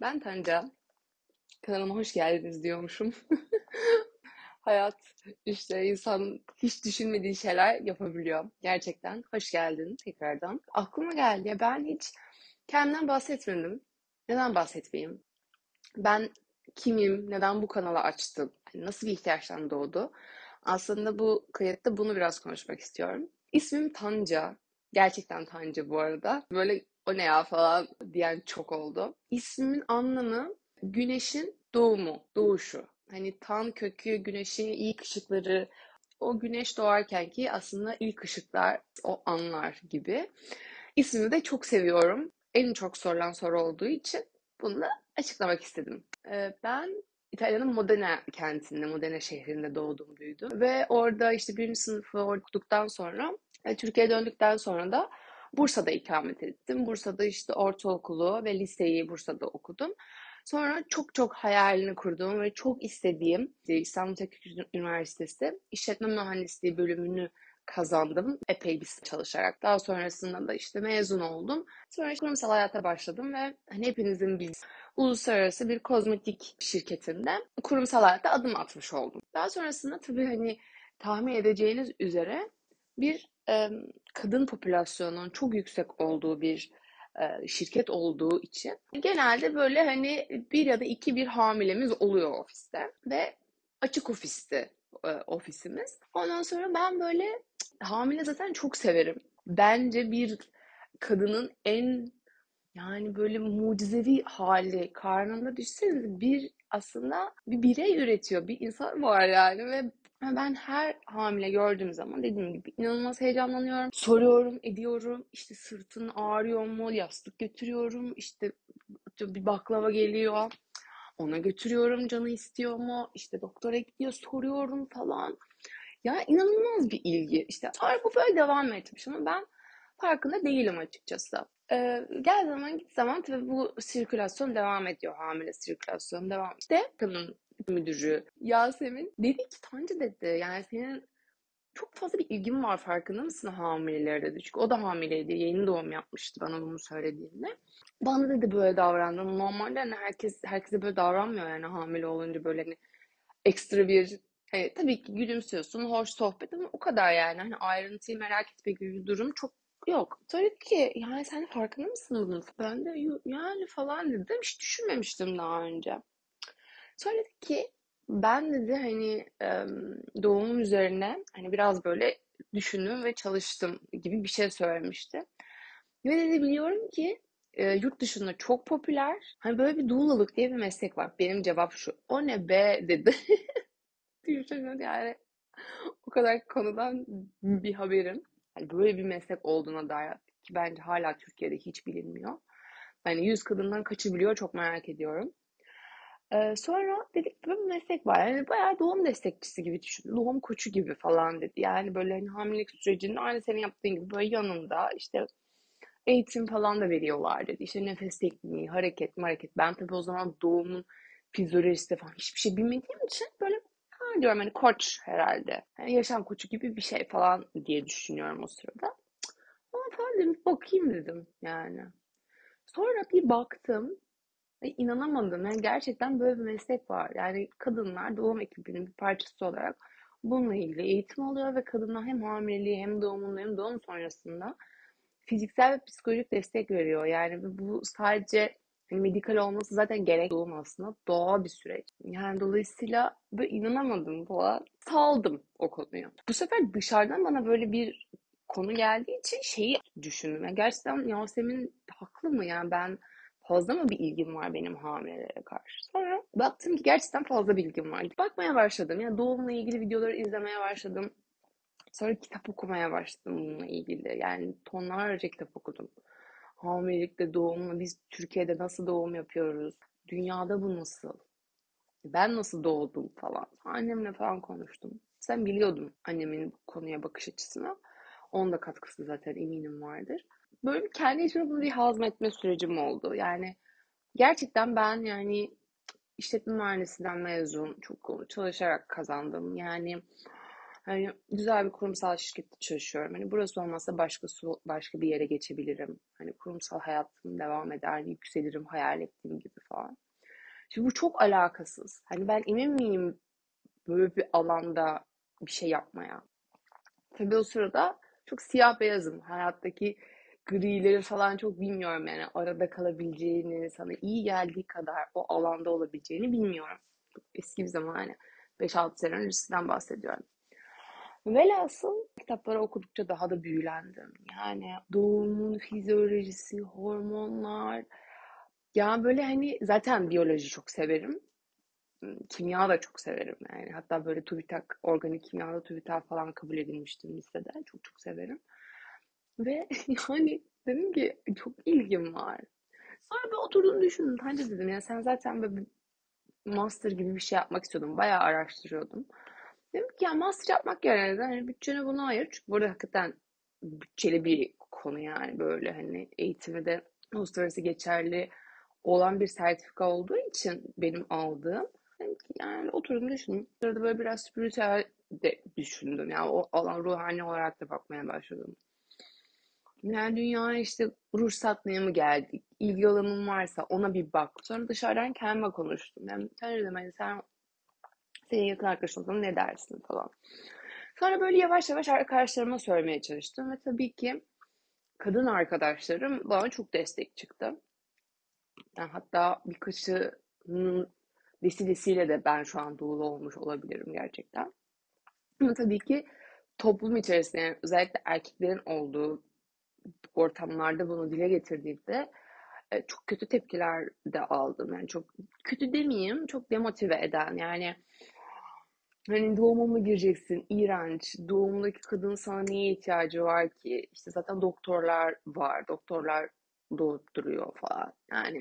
Ben Tanca. Kanalıma hoş geldiniz diyormuşum. Hayat işte insan hiç düşünmediği şeyler yapabiliyor. Gerçekten hoş geldin tekrardan. Aklıma geldi ya ben hiç kendimden bahsetmedim. Neden bahsetmeyeyim? Ben kimim? Neden bu kanalı açtım? Hani nasıl bir ihtiyaçtan doğdu? Aslında bu kayıtta bunu biraz konuşmak istiyorum. İsmim Tanca. Gerçekten Tanca bu arada. Böyle o ne ya falan diyen çok oldu. İsmimin anlamı güneşin doğumu, doğuşu. Hani tan kökü, güneşin ilk ışıkları, o güneş doğarken ki aslında ilk ışıklar, o anlar gibi. İsmini de çok seviyorum. En çok sorulan soru olduğu için bunu da açıklamak istedim. Ee, ben İtalya'nın Modena kentinde, Modena şehrinde doğdum, büyüdüm. Ve orada işte birinci sınıfı okuduktan sonra, e, Türkiye'ye döndükten sonra da Bursa'da ikamet ettim. Bursa'da işte ortaokulu ve liseyi Bursa'da okudum. Sonra çok çok hayalini kurduğum ve çok istediğim İstanbul Teknik Üniversitesi İşletme Mühendisliği bölümünü kazandım epey bir çalışarak. Daha sonrasında da işte mezun oldum. Sonra kurumsal hayata başladım ve hani hepinizin bildiği uluslararası bir kozmetik şirketinde kurumsal hayata adım atmış oldum. Daha sonrasında tabii hani tahmin edeceğiniz üzere bir e, kadın popülasyonunun çok yüksek olduğu bir e, şirket olduğu için genelde böyle hani bir ya da iki bir hamilemiz oluyor ofiste ve açık ofisti e, ofisimiz. Ondan sonra ben böyle hamile zaten çok severim. Bence bir kadının en yani böyle mucizevi hali karnında düşünsenize bir aslında bir birey üretiyor. Bir insan var yani ve ben her hamile gördüğüm zaman dediğim gibi inanılmaz heyecanlanıyorum. Soruyorum, ediyorum. İşte sırtın ağrıyor mu? Yastık götürüyorum. İşte bir baklava geliyor. Ona götürüyorum. Canı istiyor mu? İşte doktora gidiyor. Soruyorum falan. Ya inanılmaz bir ilgi. İşte bu böyle devam etmiş ama ben farkında değilim açıkçası. Ee, gel zaman git zaman tabii bu sirkülasyon devam ediyor. Hamile sirkülasyon devam. İşte kadın müdürü Yasemin dedi ki Tancı dedi yani senin çok fazla bir ilgin var farkında mısın hamilelere dedi. Çünkü o da hamileydi. Yeni doğum yapmıştı bana bunu söylediğinde. Bana dedi böyle davrandım. Normalde hani herkes herkese böyle davranmıyor yani hamile olunca böyle hani ekstra bir hani tabii ki gülümsüyorsun, hoş sohbet ama o kadar yani. Hani ayrıntıyı merak etme gibi bir durum çok yok. Söyledi ki yani sen farkında mısın bunun? Ben de yani falan dedim. Hiç düşünmemiştim daha önce. Söyledi ki ben dedi hani doğumum üzerine hani biraz böyle düşündüm ve çalıştım gibi bir şey söylemişti. Ve dedi biliyorum ki yurt dışında çok popüler. Hani böyle bir doulalık diye bir meslek var. Benim cevap şu. O ne be dedi. Düşünün yani o kadar konudan bir haberim. Hani böyle bir meslek olduğuna dair ki bence hala Türkiye'de hiç bilinmiyor. Yani yüz kadından kaçı biliyor çok merak ediyorum. Ee, sonra dedik böyle bir meslek var. Yani bayağı doğum destekçisi gibi düşün. Doğum koçu gibi falan dedi. Yani böyle hani hamilelik sürecinin aynı senin yaptığın gibi böyle yanında işte eğitim falan da veriyorlar dedi. İşte nefes tekniği, hareket, hareket. Ben tabii o zaman doğumun fizyolojisi falan hiçbir şey bilmediğim için böyle ha diyorum hani koç herhalde. Yani yaşam koçu gibi bir şey falan diye düşünüyorum o sırada. Ama falan dedim bakayım dedim yani. Sonra bir baktım ve inanamadım. Yani gerçekten böyle bir meslek var. Yani kadınlar doğum ekibinin bir parçası olarak bununla ilgili eğitim alıyor ve kadınlar hem hamileliği hem doğumunda hem doğum sonrasında fiziksel ve psikolojik destek veriyor. Yani bu sadece hani medikal olması zaten gerek doğum aslında doğal bir süreç. Yani dolayısıyla böyle inanamadım falan. Saldım o konuyu. Bu sefer dışarıdan bana böyle bir konu geldiği için şeyi düşündüm. Yani gerçekten Yasemin haklı mı? Yani ben fazla mı bir ilgim var benim hamilelere karşı? Sonra baktım ki gerçekten fazla bilgim var. Bakmaya başladım. Yani doğumla ilgili videoları izlemeye başladım. Sonra kitap okumaya başladım bununla ilgili. Yani tonlarca kitap okudum. Hamilelikte doğumla biz Türkiye'de nasıl doğum yapıyoruz? Dünyada bu nasıl? Ben nasıl doğdum falan. Annemle falan konuştum. Sen biliyordum annemin konuya bakış açısına. Onun da katkısı zaten eminim vardır böyle kendi içime bunu bir hazmetme sürecim oldu. Yani gerçekten ben yani işletme mühendisinden mezun çok çalışarak kazandım. Yani Hani güzel bir kurumsal şirkette çalışıyorum. Hani burası olmazsa başkası başka bir yere geçebilirim. Hani kurumsal hayatım devam eder, yükselirim hayal ettiğim gibi falan. Şimdi bu çok alakasız. Hani ben emin miyim böyle bir alanda bir şey yapmaya? Tabii o sırada çok siyah beyazım. Hayattaki grileri falan çok bilmiyorum yani. Arada kalabileceğini, sana iyi geldiği kadar o alanda olabileceğini bilmiyorum. Eski bir zaman hani 5-6 sene öncesinden bahsediyorum. Velhasıl kitapları okudukça daha da büyülendim. Yani doğumun fizyolojisi, hormonlar. Yani böyle hani zaten biyoloji çok severim. Kimya da çok severim yani. Hatta böyle TÜBİTAK, organik kimyada TÜBİTAK falan kabul edilmiştim lisede. Çok çok severim. Ve yani dedim ki çok ilgim var. Sonra bir oturdum düşündüm. Bence dedim ya sen zaten böyle master gibi bir şey yapmak istiyordum. Bayağı araştırıyordum. Dedim ki ya master yapmak yerine hani bütçeni buna ayır. Çünkü burada hakikaten bütçeli bir konu yani böyle hani eğitimi de uluslararası geçerli olan bir sertifika olduğu için benim aldığım. Dedim ki yani oturdum düşündüm. Sırada böyle biraz spiritüel de düşündüm. Yani o alan ruhani olarak da bakmaya başladım. Yani dünyaya işte ruh satmaya mı geldik? İlgi alanın varsa ona bir bak. Sonra dışarıdan kendime konuştum. Yani dedim hani sen senin yakın arkadaşın ne dersin falan. Sonra böyle yavaş yavaş arkadaşlarıma söylemeye çalıştım ve tabii ki kadın arkadaşlarım bana çok destek çıktı. Yani hatta birkaçının vesilesiyle de ben şu an doğulu olmuş olabilirim gerçekten. Ama tabii ki toplum içerisinde yani özellikle erkeklerin olduğu ortamlarda bunu dile getirdiğimde e, çok kötü tepkiler de aldım. Yani çok kötü demeyeyim, çok demotive eden. Yani hani doğuma gireceksin? İğrenç. Doğumdaki kadın sana neye ihtiyacı var ki? İşte zaten doktorlar var. Doktorlar doğduruyor falan. Yani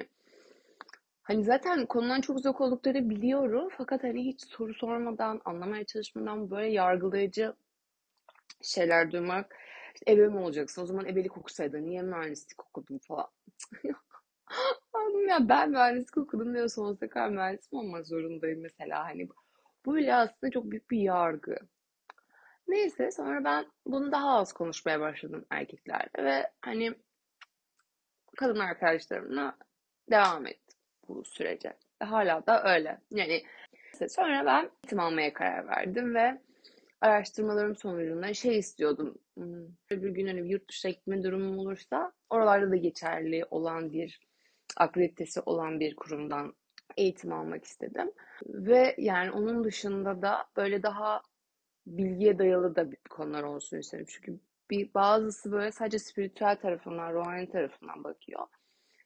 hani zaten konudan çok uzak oldukları biliyorum. Fakat hani hiç soru sormadan, anlamaya çalışmadan böyle yargılayıcı şeyler duymak işte ebe mi olacaksın? O zaman ebelik okusaydın. Niye mühendislik okudun falan. Anladım ya ben mühendislik okudum diye sonsuza kadar mühendis mi olmak zorundayım mesela. Hani bu bile aslında çok büyük bir yargı. Neyse sonra ben bunu daha az konuşmaya başladım erkeklerle ve hani kadın arkadaşlarımla devam ettim bu sürece. Hala da öyle. Yani sonra ben eğitim almaya karar verdim ve araştırmalarım sonucunda şey istiyordum. Hmm, bir gün hani yurt dışına gitme durumum olursa oralarda da geçerli olan bir akreditesi olan bir kurumdan eğitim almak istedim. Ve yani onun dışında da böyle daha bilgiye dayalı da bir konular olsun istedim. Çünkü bir bazısı böyle sadece spiritüel tarafından, ruhani tarafından bakıyor.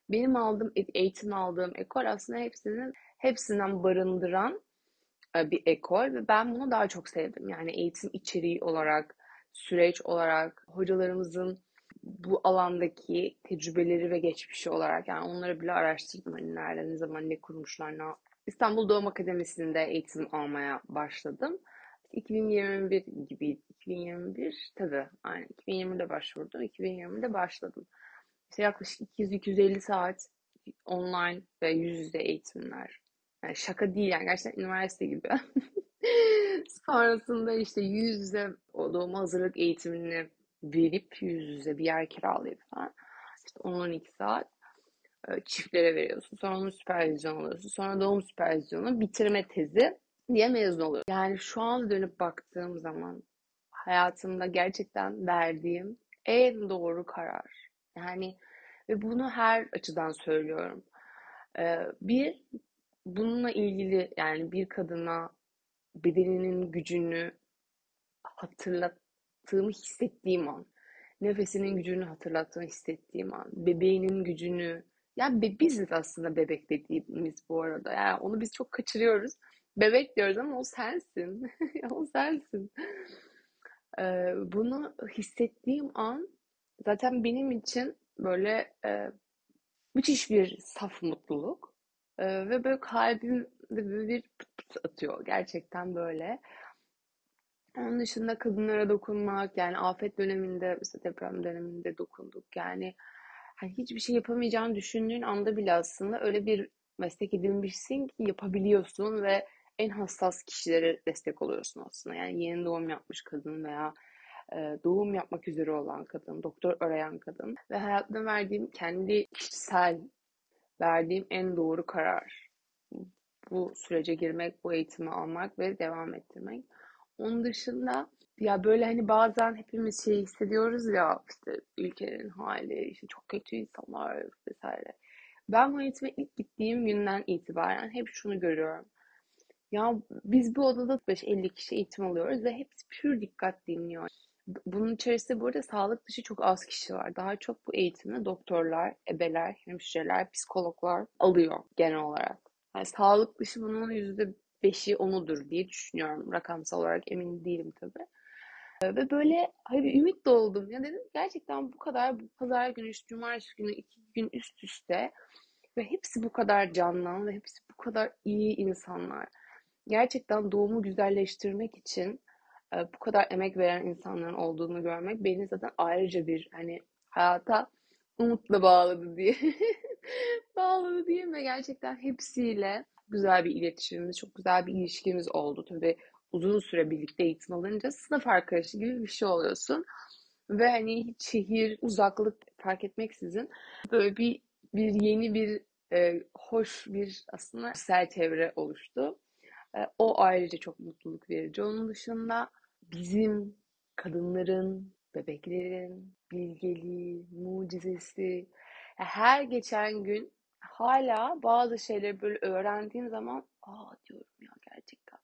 Benim aldığım eğitim aldığım ekol aslında hepsinin hepsinden barındıran e, bir ekol ve ben bunu daha çok sevdim. Yani eğitim içeriği olarak, süreç olarak, hocalarımızın bu alandaki tecrübeleri ve geçmişi olarak yani onları bile araştırdım. Hani nerede, ne zaman, ne kurmuşlar, ne İstanbul Doğum Akademisi'nde eğitim almaya başladım. 2021 gibi 2021 tabii aynen 2020'de başvurdum. 2020'de başladım. İşte yaklaşık 200-250 saat online ve yüz yüze eğitimler yani şaka değil yani gerçekten üniversite gibi. Sonrasında işte yüz yüze o doğum hazırlık eğitimini verip yüz yüze bir yer kiralayıp falan. İşte 10-12 saat e, çiftlere veriyorsun. Sonra onun süpervizyon alıyorsun. Sonra doğum süpervizyonu, bitirme tezi diye mezun oluyor. Yani şu an dönüp baktığım zaman hayatımda gerçekten verdiğim en doğru karar. Yani ve bunu her açıdan söylüyorum. E, bir, bununla ilgili yani bir kadına bedeninin gücünü hatırlattığımı hissettiğim an, nefesinin gücünü hatırlattığını hissettiğim an, bebeğinin gücünü, yani be, biziz aslında bebek dediğimiz bu arada. Yani onu biz çok kaçırıyoruz. Bebek diyoruz ama o sensin. o sensin. Ee, bunu hissettiğim an zaten benim için böyle e, müthiş bir saf mutluluk. Ee, ve böyle kalbim böyle bir pıt pıt atıyor. Gerçekten böyle. Onun dışında kadınlara dokunmak yani afet döneminde mesela deprem döneminde dokunduk. Yani hani hiçbir şey yapamayacağını düşündüğün anda bile aslında öyle bir meslek edinmişsin ki yapabiliyorsun ve en hassas kişilere destek oluyorsun aslında. Yani yeni doğum yapmış kadın veya e, doğum yapmak üzere olan kadın, doktor arayan kadın ve hayatımda verdiğim kendi kişisel verdiğim en doğru karar. Bu sürece girmek, bu eğitimi almak ve devam ettirmek. Onun dışında ya böyle hani bazen hepimiz şey hissediyoruz ya işte ülkenin hali, işte çok kötü insanlar vesaire. Ben bu eğitime ilk gittiğim günden itibaren hep şunu görüyorum. Ya biz bu odada 5-50 kişi eğitim alıyoruz ve hepsi pür dikkat dinliyor. Bunun içerisinde burada sağlık dışı çok az kişi var. Daha çok bu eğitimi doktorlar, ebeler, hemşireler, psikologlar alıyor genel olarak. Yani sağlık dışı bunun yüzde beşi onudur diye düşünüyorum. Rakamsal olarak emin değilim tabii. Ve böyle hani ümit doldum. Ya dedim gerçekten bu kadar bu pazar günü, cumartesi günü iki gün üst üste ve hepsi bu kadar canlı ve hepsi bu kadar iyi insanlar. Gerçekten doğumu güzelleştirmek için e, bu kadar emek veren insanların olduğunu görmek beni zaten ayrıca bir hani hayata umutla bağladı diye bağladı diye ve gerçekten hepsiyle güzel bir iletişimimiz, çok güzel bir ilişkimiz oldu. Tabii uzun süre birlikte eğitim alınca sınıf arkadaşı gibi bir şey oluyorsun. Ve hani şehir, uzaklık fark etmeksizin böyle bir bir yeni bir e, hoş bir aslında sosyal çevre oluştu. E, o ayrıca çok mutluluk verici. Onun dışında bizim kadınların, bebeklerin bilgeliği, mucizesi her geçen gün hala bazı şeyleri böyle öğrendiğim zaman aa diyorum ya gerçekten.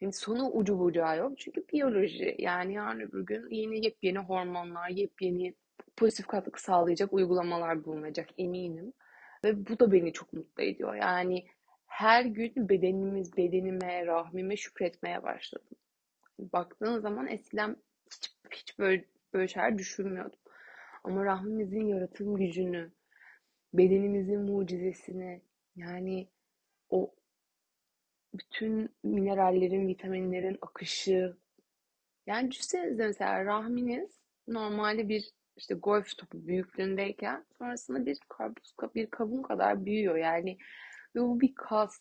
Yani sonu ucu bucağı yok. Çünkü biyoloji yani yarın öbür gün yeni yepyeni hormonlar, yepyeni pozitif katkı sağlayacak uygulamalar bulunacak eminim. Ve bu da beni çok mutlu ediyor. Yani her gün bedenimiz, bedenime, rahmime şükretmeye başladım. Baktığın zaman eskiden hiç, hiç böyle, böyle şeyler düşünmüyordum. Ama rahmimizin yaratım gücünü, bedenimizin mucizesini, yani o bütün minerallerin, vitaminlerin akışı. Yani düşünsenize mesela rahminiz normalde bir işte golf topu büyüklüğündeyken sonrasında bir karpuz bir kavun kadar büyüyor. Yani ve bu bir kas.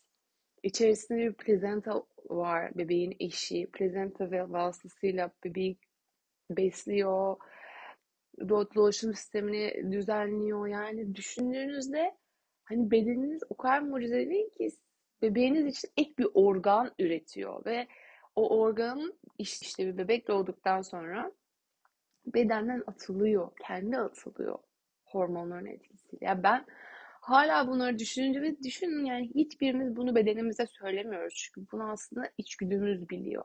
İçerisinde bir plezenta var. Bebeğin eşi. Plezenta ve vasıtasıyla bebeği besliyor. Dolaşım sistemini düzenliyor. Yani düşündüğünüzde hani bedeniniz o kadar mucizevi ki bebeğiniz için ek bir organ üretiyor ve o organ işte bir bebek doğduktan sonra bedenden atılıyor. Kendi atılıyor hormonların etkisiyle. Yani ben hala bunları düşününce ve düşünün yani hiçbirimiz bunu bedenimize söylemiyoruz. Çünkü bunu aslında içgüdümüz biliyor.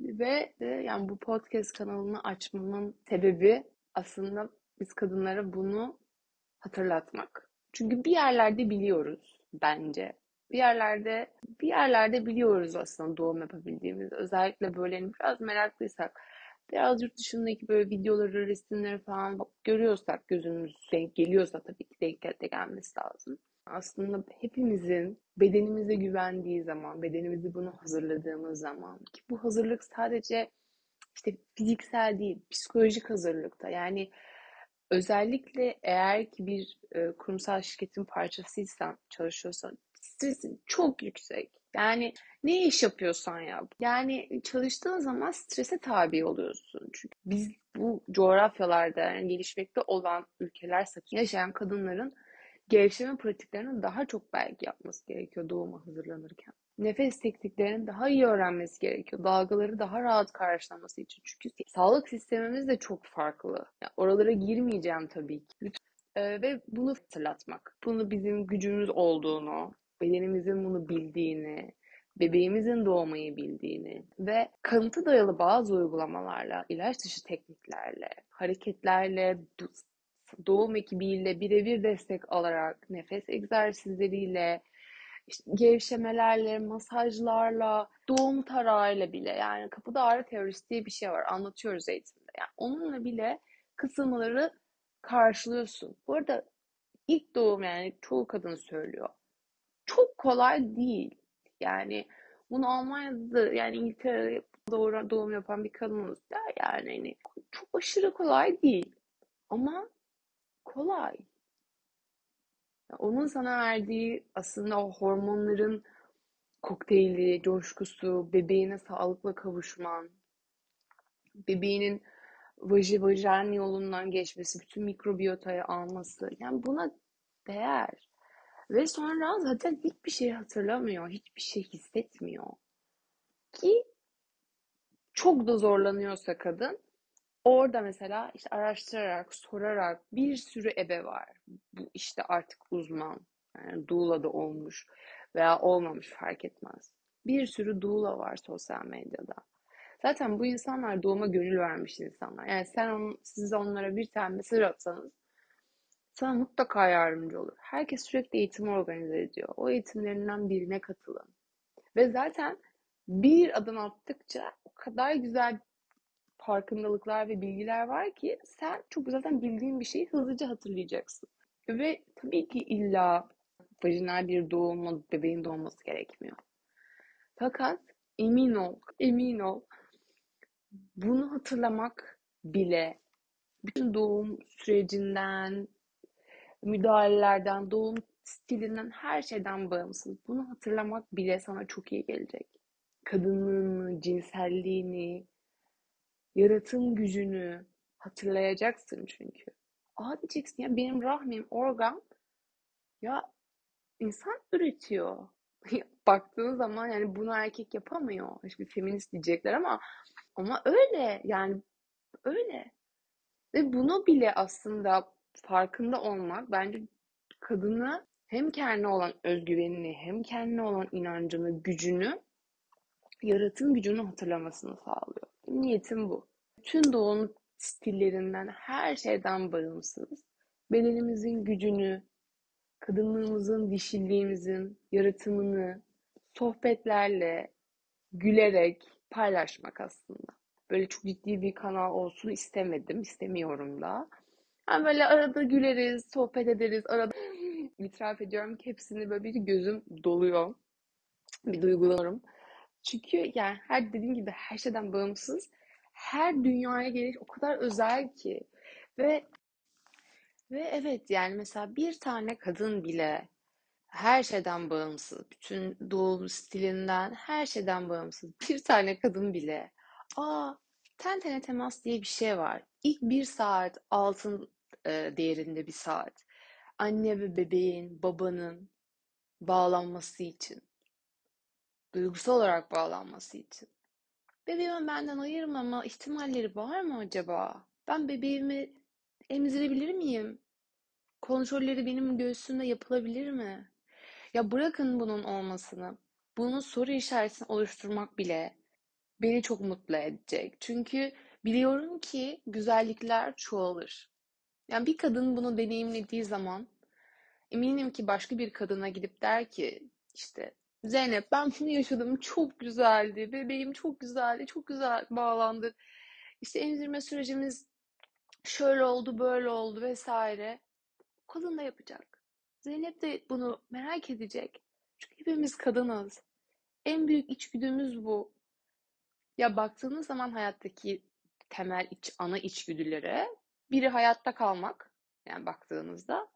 Ve yani bu podcast kanalını açmamın sebebi aslında biz kadınlara bunu hatırlatmak. Çünkü bir yerlerde biliyoruz bence. Bir yerlerde bir yerlerde biliyoruz aslında doğum yapabildiğimiz. Özellikle böyle hani biraz meraklıysak biraz yurt dışındaki böyle videoları, resimleri falan görüyorsak gözümüz denk geliyorsa tabii ki denk de gelmesi lazım. Aslında hepimizin bedenimize güvendiği zaman, bedenimizi bunu hazırladığımız zaman ki bu hazırlık sadece işte fiziksel değil, psikolojik hazırlıkta. Yani özellikle eğer ki bir e, kurumsal şirketin parçasıysan, çalışıyorsan stresin çok yüksek. Yani ne iş yapıyorsan yap. Yani çalıştığın zaman strese tabi oluyorsun. Çünkü biz bu coğrafyalarda yani gelişmekte olan ülkeler yaşayan kadınların gevşeme pratiklerini daha çok belki yapması gerekiyor doğuma hazırlanırken. Nefes tekniklerini daha iyi öğrenmesi gerekiyor. Dalgaları daha rahat karşılaması için. Çünkü sağlık sistemimiz de çok farklı. Yani oralara girmeyeceğim tabii ki. Ee, ve bunu hatırlatmak. Bunu bizim gücümüz olduğunu, bedenimizin bunu bildiğini, bebeğimizin doğmayı bildiğini ve kanıtı dayalı bazı uygulamalarla, ilaç dışı tekniklerle, hareketlerle, doğum ekibiyle birebir destek alarak, nefes egzersizleriyle, işte gevşemelerle, masajlarla, doğum tarağıyla bile yani kapıda ağrı teorisi diye bir şey var. Anlatıyoruz eğitimde. Yani onunla bile kısımları karşılıyorsun. Bu arada ilk doğum yani çoğu kadın söylüyor. Çok kolay değil. Yani bunu Almanya'da yani İngiltere'de doğru doğum yapan bir kadınız der yani hani çok aşırı kolay değil. Ama kolay. Onun sana verdiği aslında o hormonların kokteyli, coşkusu, bebeğine sağlıkla kavuşman, bebeğinin vaji vajen yolundan geçmesi, bütün mikrobiyotayı alması. Yani buna değer. Ve sonra zaten hiçbir şey hatırlamıyor, hiçbir şey hissetmiyor. Ki çok da zorlanıyorsa kadın orada mesela işte araştırarak, sorarak bir sürü ebe var. Bu işte artık uzman. Yani doula da olmuş veya olmamış fark etmez. Bir sürü doula var sosyal medyada. Zaten bu insanlar doğuma gönül vermiş insanlar. Yani sen on, siz onlara bir tane mesaj atsanız sana mutlaka yardımcı olur. Herkes sürekli eğitim organize ediyor. O eğitimlerinden birine katılın. Ve zaten bir adım attıkça o kadar güzel farkındalıklar ve bilgiler var ki sen çok zaten bildiğin bir şeyi hızlıca hatırlayacaksın. Ve tabii ki illa vajinal bir doğumla bebeğin doğması gerekmiyor. Fakat emin ol, emin ol bunu hatırlamak bile bütün doğum sürecinden, müdahalelerden, doğum stilinden, her şeyden bağımsız. Bunu hatırlamak bile sana çok iyi gelecek. Kadınlığını, cinselliğini, yaratım gücünü hatırlayacaksın çünkü. Aa diyeceksin ya benim rahmim, organ ya insan üretiyor. Baktığın zaman yani bunu erkek yapamıyor. Hiçbir feminist diyecekler ama ama öyle yani öyle. Ve bunu bile aslında farkında olmak bence kadını hem kendine olan özgüvenini hem kendine olan inancını, gücünü, yaratım gücünü hatırlamasını sağlıyor. Niyetim bu. Bütün doğum stillerinden, her şeyden bağımsız bedenimizin gücünü, kadınlığımızın, dişilliğimizin yaratımını sohbetlerle, gülerek paylaşmak aslında. Böyle çok ciddi bir kanal olsun istemedim, istemiyorum da. Yani böyle arada güleriz, sohbet ederiz, arada itiraf ediyorum ki hepsini böyle bir gözüm doluyor. Bir duygulanıyorum. Çünkü yani her dediğim gibi her şeyden bağımsız. Her dünyaya geliş o kadar özel ki. Ve ve evet yani mesela bir tane kadın bile her şeyden bağımsız, bütün doğum stilinden her şeyden bağımsız bir tane kadın bile aa ten tene temas diye bir şey var. İlk bir saat altın e, değerinde bir saat. Anne ve bebeğin, babanın bağlanması için. Duygusal olarak bağlanması için. Bebeğimi benden ayırmama ihtimalleri var mı acaba? Ben bebeğimi emzirebilir miyim? Kontrolleri benim göğsümde yapılabilir mi? Ya bırakın bunun olmasını. Bunun soru işaretini oluşturmak bile beni çok mutlu edecek. Çünkü biliyorum ki güzellikler çoğalır. Yani bir kadın bunu deneyimlediği zaman eminim ki başka bir kadına gidip der ki işte Zeynep ben bunu yaşadım çok güzeldi. Bebeğim çok güzeldi. Çok güzel bağlandı. İşte emzirme sürecimiz şöyle oldu böyle oldu vesaire. Kadın da yapacak. Zeynep de bunu merak edecek. Çünkü hepimiz kadınız. En büyük içgüdümüz bu. Ya baktığınız zaman hayattaki temel iç, ana içgüdülere biri hayatta kalmak. Yani baktığınızda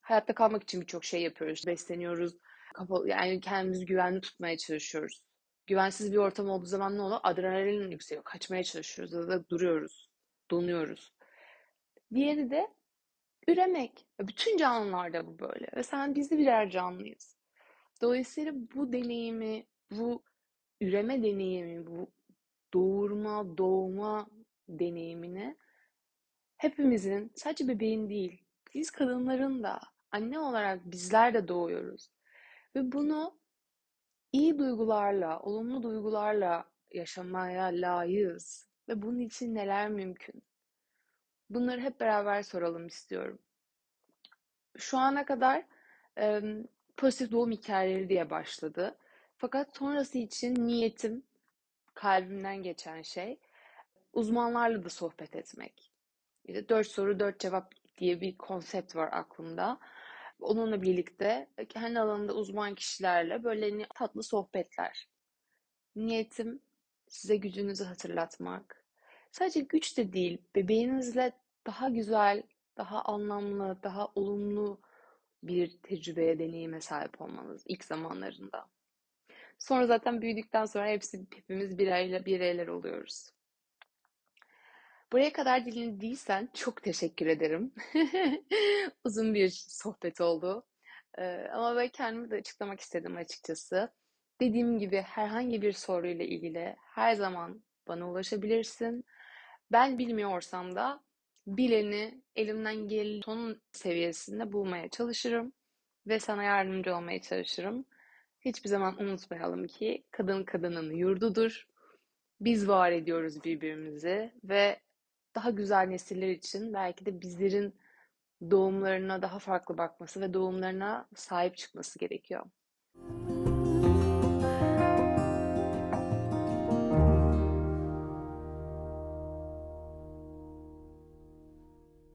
hayatta kalmak için birçok şey yapıyoruz. Besleniyoruz. Kapalı, yani kendimizi güvenli tutmaya çalışıyoruz. Güvensiz bir ortam olduğu zaman ne olur? Adrenalin yükseliyor. Kaçmaya çalışıyoruz ya da duruyoruz. Donuyoruz. Diğeri de üremek. Bütün canlılarda bu böyle. Ve sen biz de birer canlıyız. Dolayısıyla bu deneyimi, bu üreme deneyimi, bu doğurma, doğma deneyimini hepimizin, sadece bebeğin değil, biz kadınların da anne olarak bizler de doğuyoruz. Ve bunu iyi duygularla, olumlu duygularla yaşamaya layığız. Ve bunun için neler mümkün? Bunları hep beraber soralım istiyorum. Şu ana kadar e, pozitif doğum hikayeleri diye başladı. Fakat sonrası için niyetim, kalbimden geçen şey uzmanlarla da sohbet etmek. İşte dört soru, dört cevap diye bir konsept var aklımda. Onunla birlikte kendi alanında uzman kişilerle böyle tatlı sohbetler. Niyetim size gücünüzü hatırlatmak. Sadece güç de değil, bebeğinizle daha güzel, daha anlamlı, daha olumlu bir tecrübeye, deneyime sahip olmanız ilk zamanlarında. Sonra zaten büyüdükten sonra hepsi hepimiz bireyler, bireyler oluyoruz. Buraya kadar dinlediysen çok teşekkür ederim. Uzun bir sohbet oldu. Ee, ama ben kendimi de açıklamak istedim açıkçası. Dediğim gibi herhangi bir soruyla ilgili her zaman bana ulaşabilirsin. Ben bilmiyorsam da bileni elimden gelen son seviyesinde bulmaya çalışırım ve sana yardımcı olmaya çalışırım. Hiçbir zaman unutmayalım ki kadın kadının yurdudur. Biz var ediyoruz birbirimizi ve daha güzel nesiller için belki de bizlerin doğumlarına daha farklı bakması ve doğumlarına sahip çıkması gerekiyor.